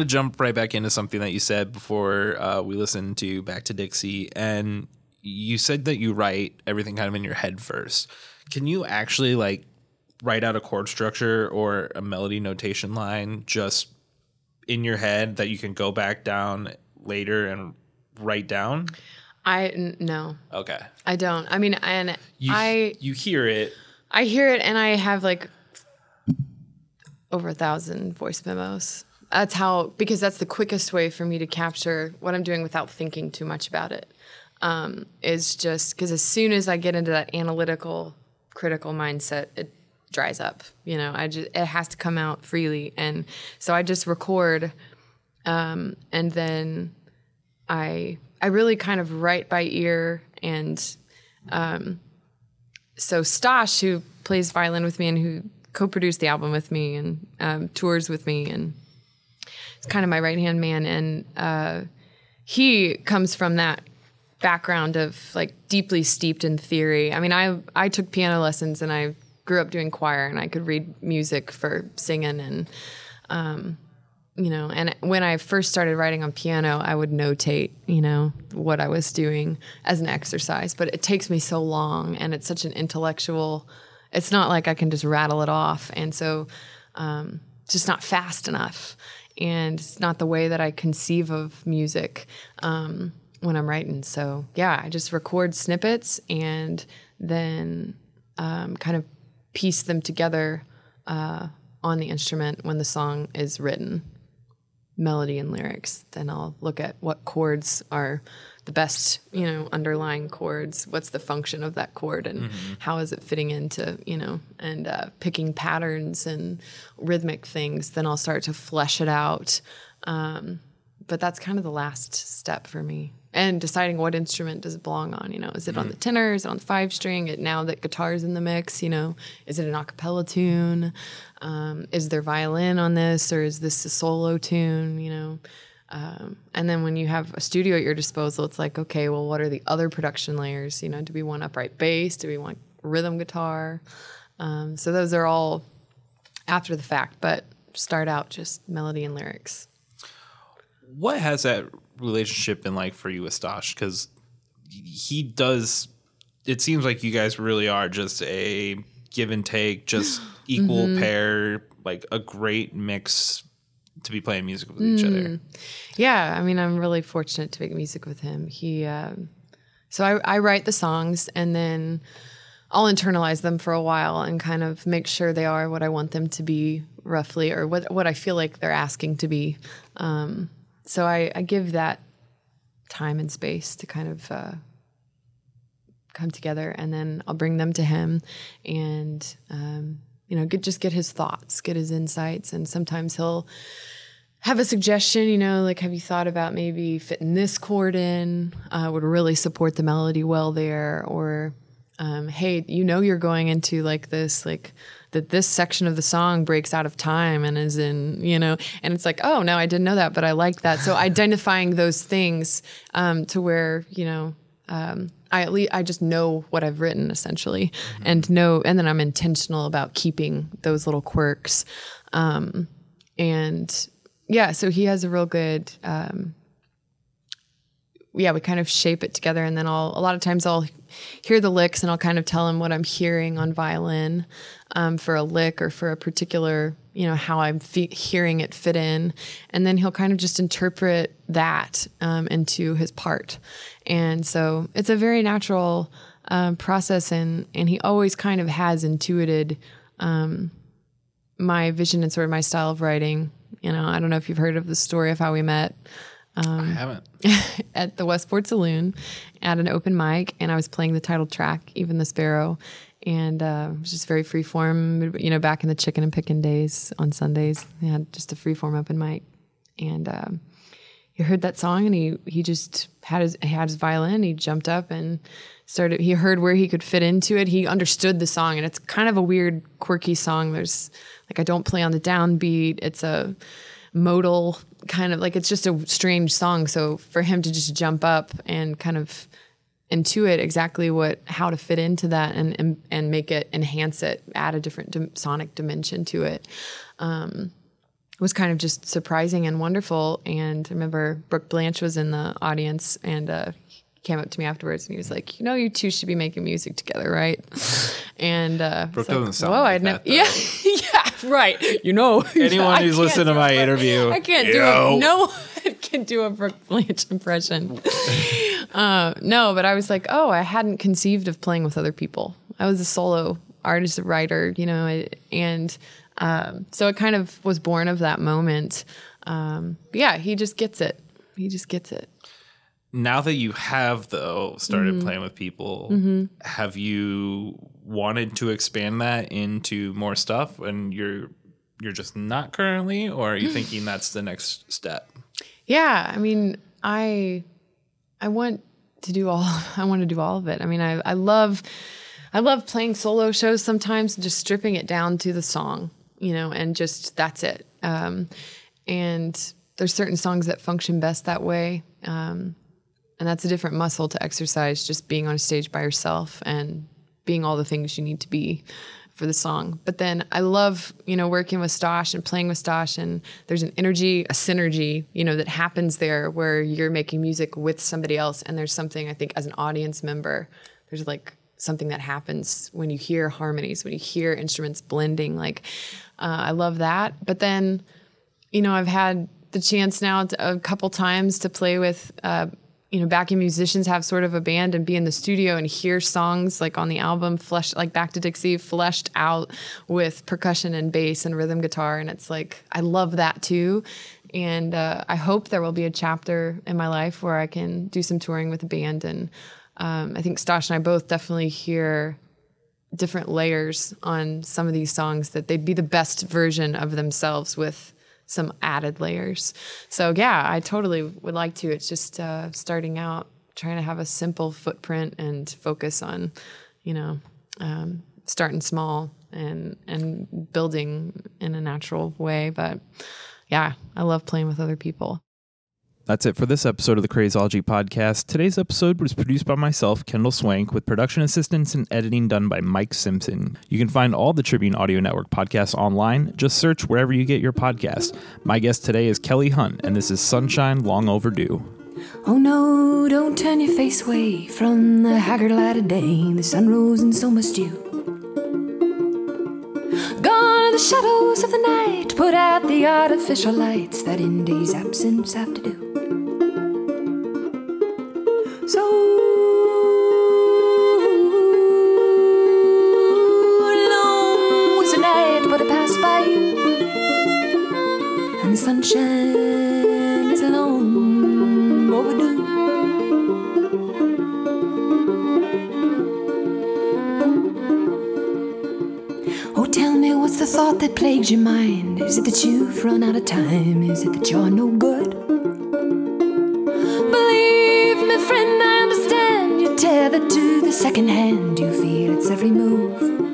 jump right back into something that you said before uh, we listened to Back to Dixie, and you said that you write everything kind of in your head first. Can you actually like write out a chord structure or a melody notation line just in your head that you can go back down later and write down? I n- no, Okay, I don't. I mean, and you I you hear it. I hear it and I have like over a thousand voice memos. That's how because that's the quickest way for me to capture what I'm doing without thinking too much about it. Um, is just because as soon as I get into that analytical, critical mindset, it dries up. You know, I just it has to come out freely, and so I just record, um, and then I I really kind of write by ear and so Stosh, who plays violin with me and who co-produced the album with me and um, tours with me, and is kind of my right hand man, and uh, he comes from that background of like deeply steeped in theory. I mean, I I took piano lessons and I grew up doing choir, and I could read music for singing and. Um, you know, and when I first started writing on piano, I would notate, you know, what I was doing as an exercise. But it takes me so long, and it's such an intellectual. It's not like I can just rattle it off, and so um, just not fast enough, and it's not the way that I conceive of music um, when I'm writing. So yeah, I just record snippets and then um, kind of piece them together uh, on the instrument when the song is written melody and lyrics then i'll look at what chords are the best you know underlying chords? What's the function of that chord and how is it fitting into you know and uh, picking patterns and rhythmic things? Then i'll start to flesh it out. Um, but that's kind of the last step for me. And deciding what instrument does it belong on you know? Is it on the tenor? Is it on the five string? It, now that guitar's in the mix you know is it an a cappella tune? Um, is there violin on this or is this a solo tune you know um, and then when you have a studio at your disposal it's like okay well what are the other production layers you know do we want upright bass do we want rhythm guitar um, so those are all after the fact but start out just melody and lyrics What has that relationship been like for you with Stosh? Because he does. It seems like you guys really are just a give and take, just equal pair, like a great mix to be playing music with each other. Yeah, I mean, I'm really fortunate to make music with him. He, um, so I, I write the songs and then I'll internalize them for a while and kind of make sure they are what I want them to be roughly, or what what I feel like they're asking to be. Um, so I, I give that time and space to kind of uh, come together, and then I'll bring them to him, and um, you know, get, just get his thoughts, get his insights, and sometimes he'll have a suggestion, you know, like have you thought about maybe fitting this chord in? Uh, would really support the melody well there, or um, hey, you know, you're going into like this, like that this section of the song breaks out of time and is in, you know, and it's like, oh no, I didn't know that, but I like that. So identifying those things um, to where you know. Um, I at least I just know what I've written essentially, and know, and then I'm intentional about keeping those little quirks. Um, and yeah, so he has a real good, um, yeah, we kind of shape it together. And then I'll, a lot of times I'll hear the licks and I'll kind of tell him what I'm hearing on violin um, for a lick or for a particular, you know, how I'm fe- hearing it fit in. And then he'll kind of just interpret that um, into his part. And so it's a very natural um, process. And, and he always kind of has intuited um, my vision and sort of my style of writing. You know, I don't know if you've heard of the story of how we met I haven't. at the Westport Saloon at an open mic, and I was playing the title track, "Even the Sparrow," and uh, it was just very free form. You know, back in the chicken and picking days on Sundays, they had just a free form open mic, and um, he heard that song, and he he just had his he had his violin. He jumped up and started. He heard where he could fit into it. He understood the song, and it's kind of a weird, quirky song. There's like I don't play on the downbeat. It's a modal kind of like it's just a strange song. So for him to just jump up and kind of intuit exactly what how to fit into that and and, and make it enhance it, add a different dim- sonic dimension to it. Um, was kind of just surprising and wonderful. And I remember Brooke Blanche was in the audience and uh, he came up to me afterwards and he was like, "You know, you two should be making music together, right?" And uh, Brooke it's like, doesn't sound Whoa, like I'd never. that, though. Yeah, yeah, right. You know, Anyone I who's listened to my a interview, I can't do know. a, no one can do a Brooke Blanche impression. uh, no, but I was like, oh, I hadn't conceived of playing with other people. I was a solo artist, writer, you know, and um, so it kind of was born of that moment. Um, yeah, he just gets it. He just gets it. now that you have though started Mm-hmm. playing with people have you wanted to expand that into more stuff and you're you're just not currently or are you thinking that's the next step Yeah, I mean, I I want to do all I want to do all of it. I mean, I I love I love playing solo shows sometimes and just stripping it down to the song, you know, and just that's it. Um, and there's certain songs that function best that way. Um, and that's a different muscle to exercise just being on a stage by yourself and being all the things you need to be for the song. But then I love, you know, working with Stosh and playing with Stosh and there's an energy, a synergy, you know, that happens there where you're making music with somebody else and there's something I think as an audience member, there's like something that happens when you hear harmonies, when you hear instruments blending like uh, I love that. But then, you know, I've had the chance now to, a couple times to play with uh, you know, backing musicians have sort of a band and be in the studio and hear songs like on the album, fleshed like Back to Dixie, fleshed out with percussion and bass and rhythm guitar. And it's like, I love that too. And uh, I hope there will be a chapter in my life where I can do some touring with a band. And um, I think Stosh and I both definitely hear different layers on some of these songs that they'd be the best version of themselves with some added layers. So yeah, I totally would like to. It's just uh, starting out, trying to have a simple footprint and focus on, you know, um, starting small and and building in a natural way. But yeah, I love playing with other people. That's it for this episode of the Crazology podcast. Today's episode was produced by myself, Kendall Swank, with production assistance and editing done by Mike Simpson. You can find all the Tribune Audio Network podcasts online. Just search wherever you get your podcast. My guest today is Kelly Hunt, and this is Sunshine Long Overdue. Oh no, don't turn your face away from the haggard light of day. The sun rose and so must you. Gone are the shadows of the night. Put out the artificial lights that in day's absence have to do. By you. And the sunshine is long overdue. Oh, tell me what's the thought that plagues your mind? Is it that you've run out of time? Is it that you're no good? Believe me, friend, I understand. You're tethered to the second hand. You feel its every move.